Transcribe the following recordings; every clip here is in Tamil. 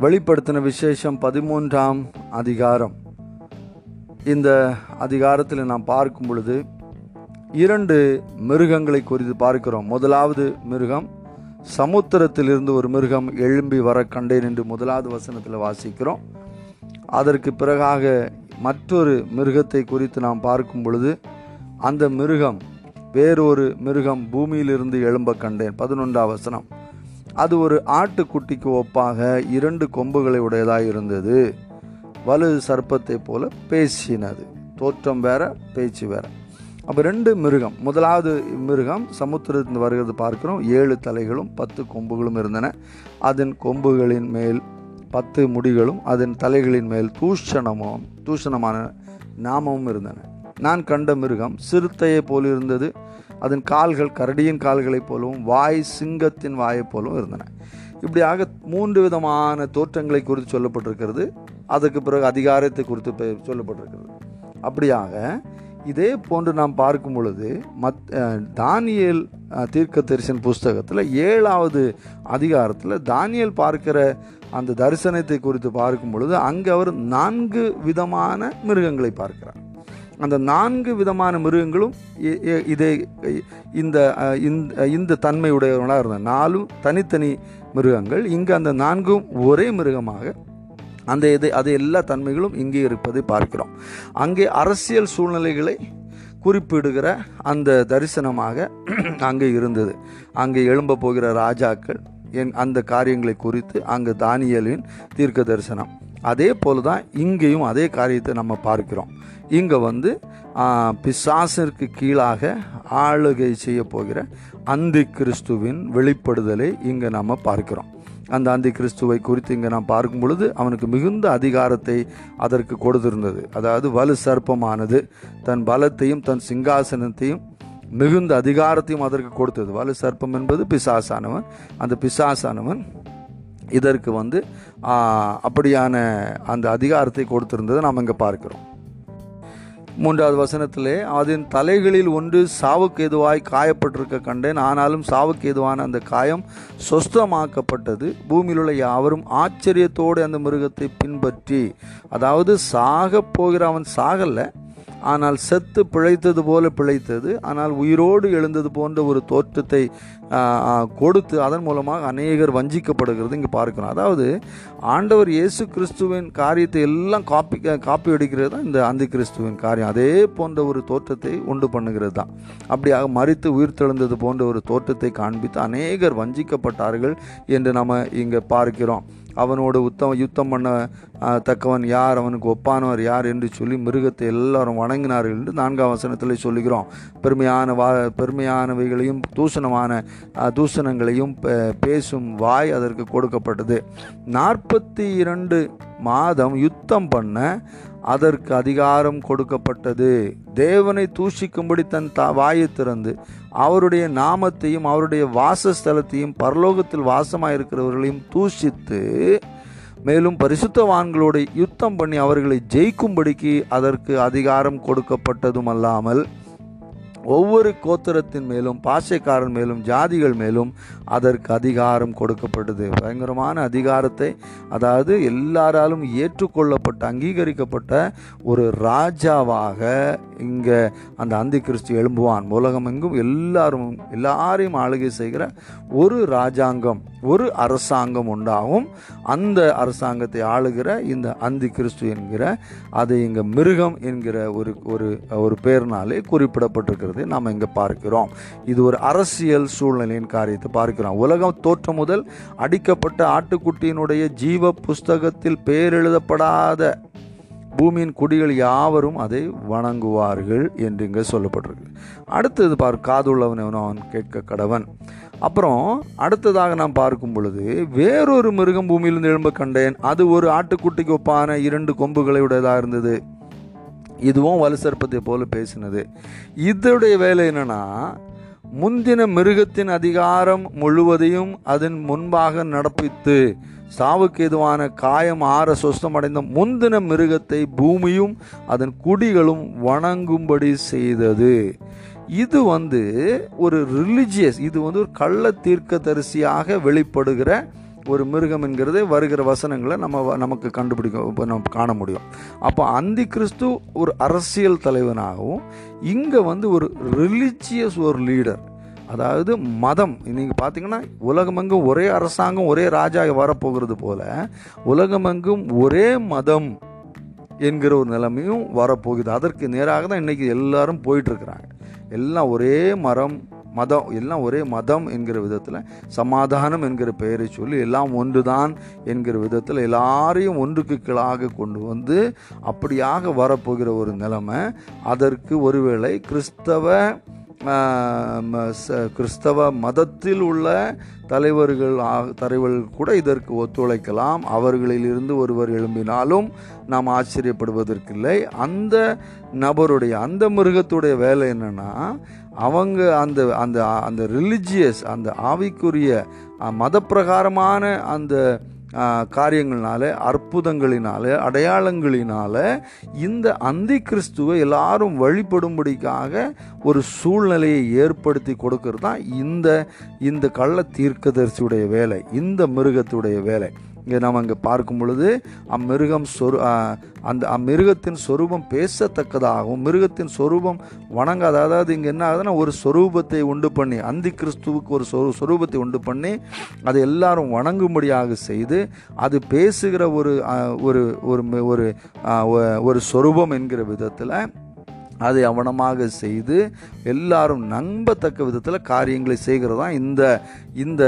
வெளிப்படுத்தின விசேஷம் பதிமூன்றாம் அதிகாரம். இந்த அதிகாரத்தில் நாம் பார்க்கும் பொழுது இரண்டு மிருகங்களை குறித்து பார்க்கிறோம். முதலாவது மிருகம் சமுத்திரத்திலிருந்து ஒரு மிருகம் எழும்பி வர கண்டேன் என்று முதலாவது வசனத்தில் வாசிக்கிறோம். அதற்கு பிறகாக மற்றொரு மிருகத்தை குறித்து நாம் பார்க்கும் பொழுது அந்த மிருகம் வேறொரு மிருகம் பூமியிலிருந்து எழும்ப கண்டேன். பதினொன்றாம் வசனம். அது ஒரு ஆட்டுக்குட்டிக்கு ஒப்பாக இரண்டு கொம்புகளை உடையதாக இருந்தது. வலு சர்ப்பத்தை போல பேசினது. தோற்றம் வேற பேச்சு வேற. அப்போ ரெண்டு மிருகம் முதலாவது மிருகம் சமுத்திரத்தில் வருகிறது பார்க்கிறோம். ஏழு தலைகளும் பத்து கொம்புகளும் இருந்தன. அதன் கொம்புகளின் மேல் பத்து முடிகளும் அதன் தலைகளின் மேல் தூஷணமும் தூஷணமான நாமமும் இருந்தன. நான் கண்ட மிருகம் சிறுத்தையை போல் இருந்தது. அதன் கால்கள் கரடியின் கால்களைப் போலவும் வாய் சிங்கத்தின் வாயைப் போலவும் இருந்தன. இப்படியாக மூன்று விதமான தோற்றங்களை குறித்து சொல்லப்பட்டிருக்கிறது. அதுக்கு பிறகு அதிகாரத்தை குறித்து சொல்லப்பட்டிருக்கிறது. அப்படியாக இதே போன்று நாம் பார்க்கும் பொழுது மத் தானியல் தீர்க்க தரிசன புஸ்தகத்தில் ஏழாவது அதிகாரத்தில் தானியல் பார்க்கிற அந்த தரிசனத்தை குறித்து பார்க்கும் பொழுது அங்கே அவர் நான்கு விதமான மிருகங்களை பார்க்கிறார். அந்த நான்கு விதமான மிருகங்களும் இ- இதே இந்த இந்த இந்த தன்மையுடையவர்களாக இருந்த நாலும் தனித்தனி மிருகங்கள். இங்கு அந்த நான்கும் ஒரே மிருகமாக அந்த இது அது எல்லா தன்மைகளும் இங்கே இருப்பதை பார்க்கிறோம். அங்கே அரசியல் சூழ்நிலைகளை குறிப்பிடுகிற அந்த தரிசனமாக அங்கே இருந்தது. அங்கே எழும்ப போகிற ராஜாக்கள் என் அந்த காரியங்களை குறித்து அங்கு தானியலின் தீர்க்க தரிசனம். அதே போல தான் இங்கேயும் அதே காரியத்தை நம்ம பார்க்கிறோம். இங்கே வந்து பிசாசிற்கு கீழாக ஆளுகை செய்ய போகிற அந்தி கிறிஸ்துவின் வெளிப்படுதலை இங்கே நம்ம பார்க்கிறோம். அந்த அந்தி கிறிஸ்துவை குறித்து இங்கே நாம் பார்க்கும் பொழுது அவனுக்கு மிகுந்த அதிகாரத்தை அதற்கு கொடுத்திருந்தது. அதாவது வலு சர்ப்பமானது. தன் பலத்தையும் தன் சிங்காசனத்தையும் மிகுந்த அதிகாரத்தையும் அதற்கு கொடுத்தது. வலு சர்ப்பம் என்பது பிசாசானவன். அந்த பிசாசானவன் இதற்கு வந்து அப்படியான அந்த அதிகாரத்தை கொடுத்திருந்ததை நாம் இங்கே பார்க்கிறோம். மூன்றாவது வசனத்திலே அதன் தலைகளில் ஒன்று சாவுக்கு எதுவாய் காயப்பட்டிருக்க கண்டேன். ஆனாலும் சாவுக்கு எதுவான அந்த காயம் சொஸ்தமாக்கப்பட்டது. பூமியில் உள்ள யாவரும் ஆச்சரியத்தோடு அந்த மிருகத்தை பின்பற்றி அதாவது சாகப் போகிற அவன் சாகல்ல ஆனால் செத்து பிழைத்தது போல பிழைத்தது ஆனால் உயிரோடு எழுந்தது போன்ற ஒரு தோற்றத்தை கொடுத்து அதன் மூலமாக அநேகர் வஞ்சிக்கப்படுகிறது. இங்கே பார்க்கிறோம். அதாவது ஆண்டவர் இயேசு கிறிஸ்துவின் காரியத்தை எல்லாம் காப்பி காப்பி அடிக்கிறது தான் இந்த அந்தி கிறிஸ்துவின் காரியம். அதே போன்ற ஒரு தோற்றத்தை உண்டு பண்ணுகிறது தான். அப்படியாக மறித்து உயிர் தெழுந்தது போன்ற ஒரு தோற்றத்தை காண்பித்து அநேகர் வஞ்சிக்கப்பட்டார்கள் என்று நம்ம இங்கே பார்க்கிறோம். அவனோடு உத்தம யுத்தம் பண்ண தக்கவன் யார் அவனுக்கு ஒப்பானவர் யார் என்று சொல்லி மிருகத்தை எல்லாரும் வணங்கினார்கள் என்று நான்காம் வசனத்தில் சொல்லுகிறோம். பெருமையான வா பெருமையானவைகளையும் தூஷணமான தூஷணங்களையும் பே- பேசும் வாய் அதற்கு கொடுக்கப்பட்டது. நாற்பத்தி இரண்டு மாதம் யுத்தம் பண்ண அதற்கு அதிகாரம் கொடுக்கப்பட்டது. தேவனை தூஷிக்கும்படி தன் தா வாயை திறந்து அவருடைய நாமத்தையும் அவருடைய வாசஸ்தலத்தையும் பரலோகத்தில் வாசமாயிருக்கிறவர்களையும் தூஷித்து மேலும் பரிசுத்தவான்களோடு யுத்தம் பண்ணி அவர்களை ஜெயிக்கும்படிக்கு அதற்கு அதிகாரம் கொடுக்கப்பட்டதும் அல்லாமல் ஒவ்வொரு கோத்திரத்தின் மேலும் பாஷைக்காரன் மேலும் ஜாதிகள் மேலும் அதற்கு அதிகாரம் கொடுக்கப்பட்டது. பயங்கரமான அதிகாரத்தை அதாவது எல்லாராலும் ஏற்றுக்கொள்ளப்பட்ட அங்கீகரிக்கப்பட்ட ஒரு ராஜாவாக இங்கே அந்த அந்தி கிறிஸ்து எழும்புவான். உலகம் எங்கும் எல்லாரும் எல்லாரையும் ஆளுகை செய்கிற ஒரு ராஜாங்கம் ஒரு அரசாங்கம் உண்டாகும். அந்த அரசாங்கத்தை ஆளுகிற இந்த அந்தி கிறிஸ்து என்கிற அது இங்கே மிருகம் என்கிற ஒரு ஒரு ஒரு பேர்னாலே குறிப்பிடப்பட்டிருக்கிறது. நாம் இங்கே பார்க்கிறோம். இது ஒரு அரசியல் சூழ்நிலையின் காரியத்தை பார்க்கிறோம். உலகம் தோற்றம் முதல் அடிக்கப்பட்ட ஆட்டுக்குட்டியினுடைய ஜீவ புஸ்தகத்தில் பெயர் எழுதப்படாத பூமியின் குடிகள் யாவரும் அதை வணங்குவார்கள் என்று இங்கே சொல்லப்பட்டிருக்கு. அடுத்தது பார் காதுள்ளவன் எவனோ அவன் கேட்க கடவன். அப்புறம் அடுத்ததாக நாம் பார்க்கும் பொழுது வேறொரு மிருகம் பூமியிலிருந்து எழும்ப கண்டேன். அது ஒரு ஆட்டுக்குட்டிக்கு ஒப்பான இரண்டு கொம்புகளை உடையதாக இருந்தது. இதுவும் வலுசற்பத்தை போல பேசினது. இதோடைய வேலை என்னன்னா முந்தின மிருகத்தின் அதிகாரம் முழுவதையும் அதன் முன்பாக நடப்பித்து சாவுக்கு எதுவான காயம் ஆற சொஸ்தமடைந்த முந்தின மிருகத்தை பூமியும் அதன் குடிகளும் வணங்கும்படி செய்தது. இது வந்து ஒரு ரிலிஜியஸ் இது வந்து ஒரு கள்ள தீர்க்க தரிசியாக வெளிப்படுகிற ஒரு மிருகம் என்கிறது வருகிற வசனங்களை நம்ம வ- நமக்கு கண்டுபிடிக்க நம்ம காண முடியும். அப்போ அந்தி கிறிஸ்து ஒரு அரசியல் தலைவனாகவும் இங்கே வந்து ஒரு ரிலிஜியஸ் ஒரு லீடர் அதாவது மதம். நீங்கள் பார்த்தீங்கன்னா உலகமெங்கும் ஒரே அரசாங்கம் ஒரே ராஜா வரப்போகிறது போல உலகமெங்கும் ஒரே மதம் என்கிற ஒரு நிலைமையும் வரப்போகுது. அதற்கு நேராக தான் இன்றைக்கி எல்லாரும் போயிட்டுருக்குறாங்க எல்லாம் ஒரே மரம் மதம் எல்லாம் ஒரே மதம் என்கிற விதத்தில் சமாதானம் என்கிற பெயரை சொல்லி எல்லாம் ஒன்றுதான் என்கிற விதத்தில் எல்லாரையும் ஒன்றுக்கு கீழாக கொண்டு வந்து அப்படியாக வரப்போகிற ஒரு நிலைமை. அதற்கு ஒருவேளை கிறிஸ்தவ ம- ச- கிறிஸ்தவ மதத்தில் உள்ள தலைவர்கள் ஆ- தலைவர்கள் கூட இதற்கு ஒத்துழைக்கலாம். அவர்களிலிருந்து ஒருவர் எழும்பினாலும் நாம் ஆச்சரியப்படுவதற்கில்லை. அந்த நபருடைய அந்த மிருகத்துடைய வேலை என்னென்னா அவங்க அந்த அந்த அந்த ரிலிஜியஸ் அந்த ஆவிக்குரிய மதப்பிரகாரமான அந்த அஹ், அற்புதங்களினால அடையாளங்களினால இந்த அந்தி கிறிஸ்துவை எல்லாரும் வழிபடும்படிக்காக ஒரு சூழ்நிலையை ஏற்படுத்தி கொடுக்கறது தான் இந்த இந்த கள்ள தீர்க்கதரிசியுடைய வேலை இந்த மிருகத்துடைய வேலை. இங்கே நம்ம இங்கே பார்க்கும் பொழுது அம்மிருகம் சொரு அந்த அம்மிருகத்தின் சொரூபம் பேசத்தக்கதாகவும் மிருகத்தின் சொரூபம் வணங்காத அதாவது இங்கே என்ன ஆகுதுன்னா ஒரு சொரூபத்தை உண்டு பண்ணி அந்தி கிறிஸ்துவுக்கு ஒரு சொரு சொரூபத்தை உண்டு பண்ணி அதை எல்லாரும் வணங்கும்படியாக செய்து அது பேசுகிற ஒரு ஒரு ஒரு ஒரு ஒரு சொரூபம் என்கிற விதத்தில் அதை அவனமாக செய்து எல்லாரும் நம்பத்தக்க விதத்தில் காரியங்களை செய்கிறது தான் இந்த இந்த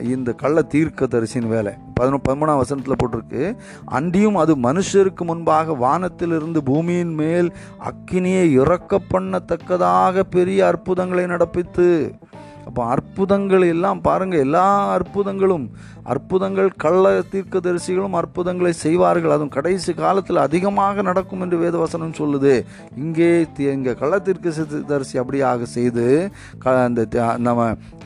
இந்த கள்ள தீர்க்க தரிசின் வேலை. பதினொ பதிமூணாம் வசனத்தில் போட்டிருக்கு. அன்றியும் அது மனுஷருக்கு முன்பாக வானத்திலிருந்து பூமியின் மேல் அக்கினியை இறக்க பண்ணத்தக்கதாக பெரிய அற்புதங்களை நடப்பித்து அப்போ அற்புதங்கள் எல்லாம் பாருங்கள் எல்லா அற்புதங்களும் அற்புதங்கள் கள்ள தீர்க்க தரிசிகளும் அற்புதங்களை செய்வார்கள். அதுவும் கடைசி காலத்தில் அதிகமாக நடக்கும் என்று வேதவசனம் சொல்லுது. இங்கே தி- இங்கே கள்ள தீர்க்கதரிசி அப்படியாக செய்து க அந்த நம்ம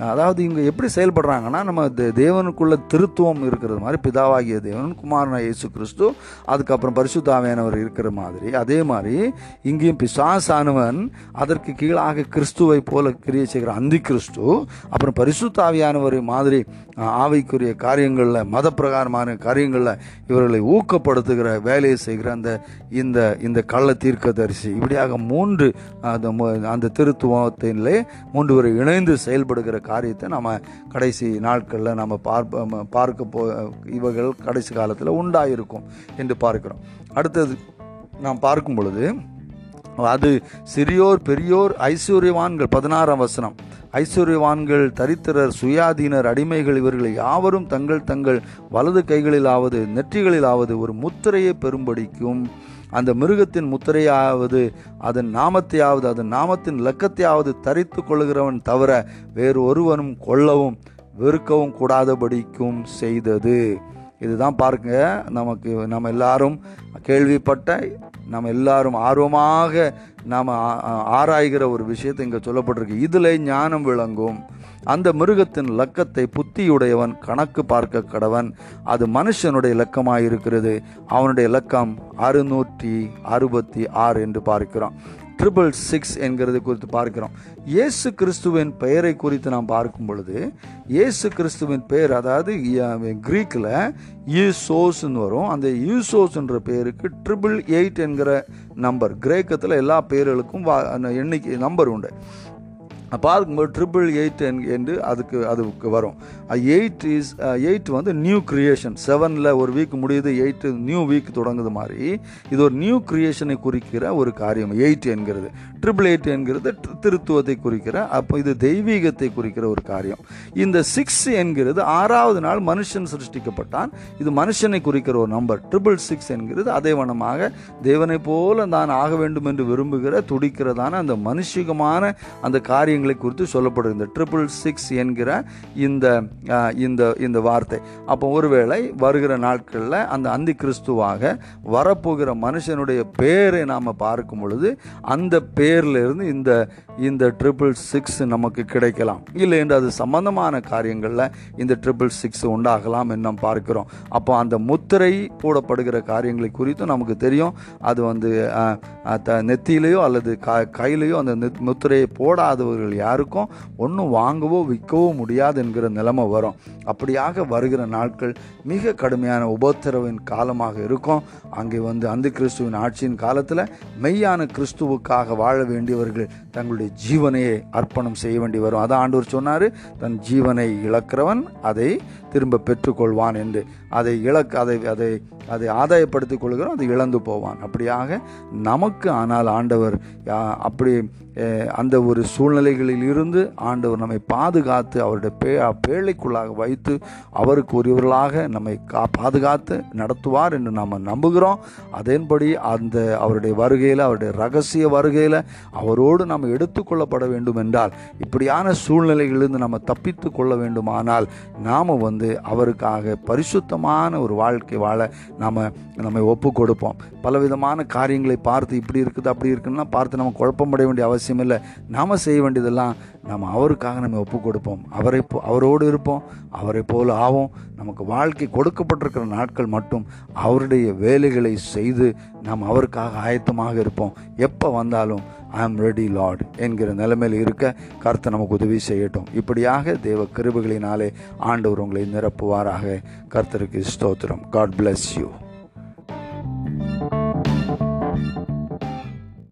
அதாவது இவங்க எப்படி செயல்படுறாங்கன்னா நம்ம தேவனுக்குள்ள திருத்துவம் இருக்கிறது மாதிரி பிதாவாகிய தேவன் குமாரன இயேசு கிறிஸ்து அதுக்கப்புறம் பரிசுத்தாவையானவர் இருக்கிற மாதிரி அதே மாதிரி இங்கேயும் பிசாசானவன் அதற்கு கீழாக கிறிஸ்துவை போல கிரியை செய்கிற அந்தி கிறிஸ்து அப்புறம் பரிசுத்தாவியானவர் மாதிரி ஆவிக்குரிய காரியங்களில் மத பிரகாரமான காரியங்களில் இவர்களை ஊக்கப்படுத்துகிற வேலையை செய்கிற அந்த இந்த இந்த கள்ள தீர்க்கதரிசி. இப்படியாக மூன்று அந்த அந்த திருத்துவத்திலே மூன்று பேர் இணைந்து செயல்படுகிற காரியத்தை நம்ம கடைசி நாட்களில் நம்ம பார்ப்ப பார்க்க போ இவர்கள் கடைசி காலத்தில் உண்டாயிருக்கும் என்று பார்க்கிறோம். அடுத்தது நாம் பார்க்கும் பொழுது அது சிறியோர் பெரியோர் ஐஸ்வர்யவான்கள் பதினாறாம் வசனம். ஐஸ்வர்யவான்கள் தரித்திரர் சுயாதீனர் அடிமைகள் இவர்களை யாவரும் தங்கள் தங்கள் வலது கைகளிலாவது நெற்றிகளிலாவது ஒரு முத்திரையை பெறும்படிக்கும். அந்த மிருகத்தின் முத்திரையாவது அதன் நாமத்தையாவது அதன் நாமத்தின் இலக்கத்தையாவது தரித்து கொள்கிறவன் தவிர வேறு ஒருவனும் கொள்ளவும் வெறுக்கவும் கூடாதபடிக்கும் செய்தது. இதுதான் பாருங்க நமக்கு நம்ம எல்லாரும் கேள்விப்பட்ட நம்ம எல்லாரும் ஆர்வமாக நாம் ஆராய்கிற ஒரு விஷயத்தை இங்கே சொல்லப்பட்டிருக்கு. இதில் ஞானம் விளங்கும். அந்த மிருகத்தின் லக்கத்தை புத்தியுடையவன் கணக்கு பார்க்க கடவன். அது மனுஷனுடைய இலக்கமாக இருக்கிறது அவனுடைய இலக்கம் அறுநூற்றி அறுபத்தி ஆறு என்று பார்க்கிறோம். ட்ரிபிள் சிக்ஸ் என்கிறது குறித்து பார்க்கிறோம். இயேசு கிறிஸ்துவின் பெயரை குறித்து நாம் பார்க்கும் பொழுது இயேசு கிறிஸ்துவின் பெயர் அதாவது கிரீக்கில் யூசோஸ்ன்னு வரும். அந்த யூசோஸ்ன்ற பெயருக்கு ட்ரிபிள் எயிட் என்கிற நம்பர் கிரேக்கத்தில் எல்லா பெயர்களுக்கும் வா- அந்த எண்ணிக்கை நம்பர் உண்டு. பார்க்கும்போது ட்ரிபிள் எயிட் என்று அதுக்கு அதுக்கு வரும். எயிட் இஸ் எயிட் வந்து நியூ கிரியேஷன் செவனில் ஒரு வீக் முடியுது எயிட் நியூ வீக் தொடங்குது மாதிரி இது ஒரு நியூ கிரியேஷனை குறிக்கிற ஒரு காரியம். எயிட் என்கிறது. ட்ரிபிள் எயிட் என்கிறது திருத்துவத்தை குறிக்கிற அப்போ இது தெய்வீகத்தை குறிக்கிற ஒரு காரியம். இந்த சிக்ஸ் என்கிறது ஆறாவது நாள் மனுஷன் சிருஷ்டிக்கப்பட்டான். இது மனுஷனை குறிக்கிற ஒரு நம்பர் ட்ரிபிள் சிக்ஸ் என்கிறது அதே வண்ணமாக தேவனை போல நான் ஆக வேண்டும் என்று விரும்புகிற துடிக்கிறதான அந்த மனுஷிகமான அந்த காரியம் காரியங்களை குறித்து சொல்லப்படுகிறது இந்த ட்ரிபிள் சிக்ஸ் என்கிற இந்த இந்த இந்த வார்த்தை. அப்போ ஒருவேளை வருகிற நாட்களில் அந்த அந்தி கிறிஸ்துவாக வரப்போகிற மனுஷனுடைய பேரை நாம் பார்க்கும் பொழுது அந்த பேர்லேருந்து இந்த இந்த ட்ரிபிள் சிக்ஸ் நமக்கு கிடைக்கலாம். இல்லை என்று அது சம்பந்தமான காரியங்களில் இந்த ட்ரிபிள் சிக்ஸ் உண்டாகலாம் என்று நாம் பார்க்கிறோம். அப்போ அந்த முத்திரை போடப்படுகிற காரியங்களை குறித்து நமக்கு தெரியும். அது வந்து த- நெத்தியிலேயோ அல்லது க கையிலேயோ அந்த நெத்- முத்திரையை போடாதவர்கள் மனிதர்கள் யாருக்கும் ஒன்றும் வாங்கவோ விற்கவோ முடியாது என்கிற நிலைமை வரும். அப்படியாக வருகிற நாட்கள் மிக கடுமையான உபத்திரவின் காலமாக இருக்கும். அங்கே வந்து அந்த கிறிஸ்துவின் ஆட்சியின் காலத்தில் மெய்யான கிறிஸ்துவுக்காக வாழ வேண்டியவர்கள் தங்களுடைய ஜீவனையை அர்ப்பணம் செய்ய வேண்டி வரும். அதான் ஆண்டவர் சொன்னார் தன் ஜீவனை இழக்கிறவன் அதை திரும்ப பெற்றுக்கொள்வான் என்று. அதை இழக்க அதை அதை அதை ஆதாயப்படுத்திக் கொள்கிறோம் அதை இழந்து போவான். அப்படியாக நமக்கு ஆனால் ஆண்டவர் அப்படி அந்த ஒரு சூழ்நிலை சூழ்நிலைகளில் இருந்து ஆண்டவர் நம்மை பாதுகாத்து அவருடைய பே பேழைக்குள்ளாக வைத்து அவருக்கு உரியவர்களாக நம்மை கா பாதுகாத்து நடத்துவார் என்று நாம் நம்புகிறோம். அதன்படி அந்த அவருடைய வருகையில் அவருடைய ரகசிய வருகையில் அவரோடு நாம் எடுத்துக்கொள்ளப்பட வேண்டும் என்றால் இப்படியான சூழ்நிலைகளிலிருந்து நம்ம தப்பித்து கொள்ள வேண்டுமானால் நாம் வந்து அவருக்காக பரிசுத்தமான ஒரு வாழ்க்கை வாழ நாம் நம்மை ஒப்பு கொடுப்போம். பலவிதமான காரியங்களை பார்த்து இப்படி இருக்குது அப்படி இருக்குன்னா பார்த்து நம்ம குழப்பமடைய வேண்டிய அவசியம் இல்லை. நாம் செய்ய வேண்டியதெல்லாம் நம்ம அவருக்காக நம்ம ஒப்பு கொடுப்போம். அவரை போ அவரோடு இருப்போம். அவரை போல் ஆவோம். நமக்கு வாழ்க்கை கொடுக்கப்பட்டிருக்கிற நாட்கள் மட்டும் அவருடைய வேலைகளை செய்து நாம் அவருக்காக ஆயத்தமாக இருப்போம். எப்போ வந்தாலும் ஐ ஆம் ரெடி லார்ட் என்கிற நிலைமையில் இருக்க கர்த்தர் நமக்கு உதவி செய்யட்டும். இப்படியாக தேவ கிருபுகளினாலே ஆண்டவர் உங்களை நிரப்புவாராக. கர்த்தருக்கு ஸ்தோத்திரம். God bless you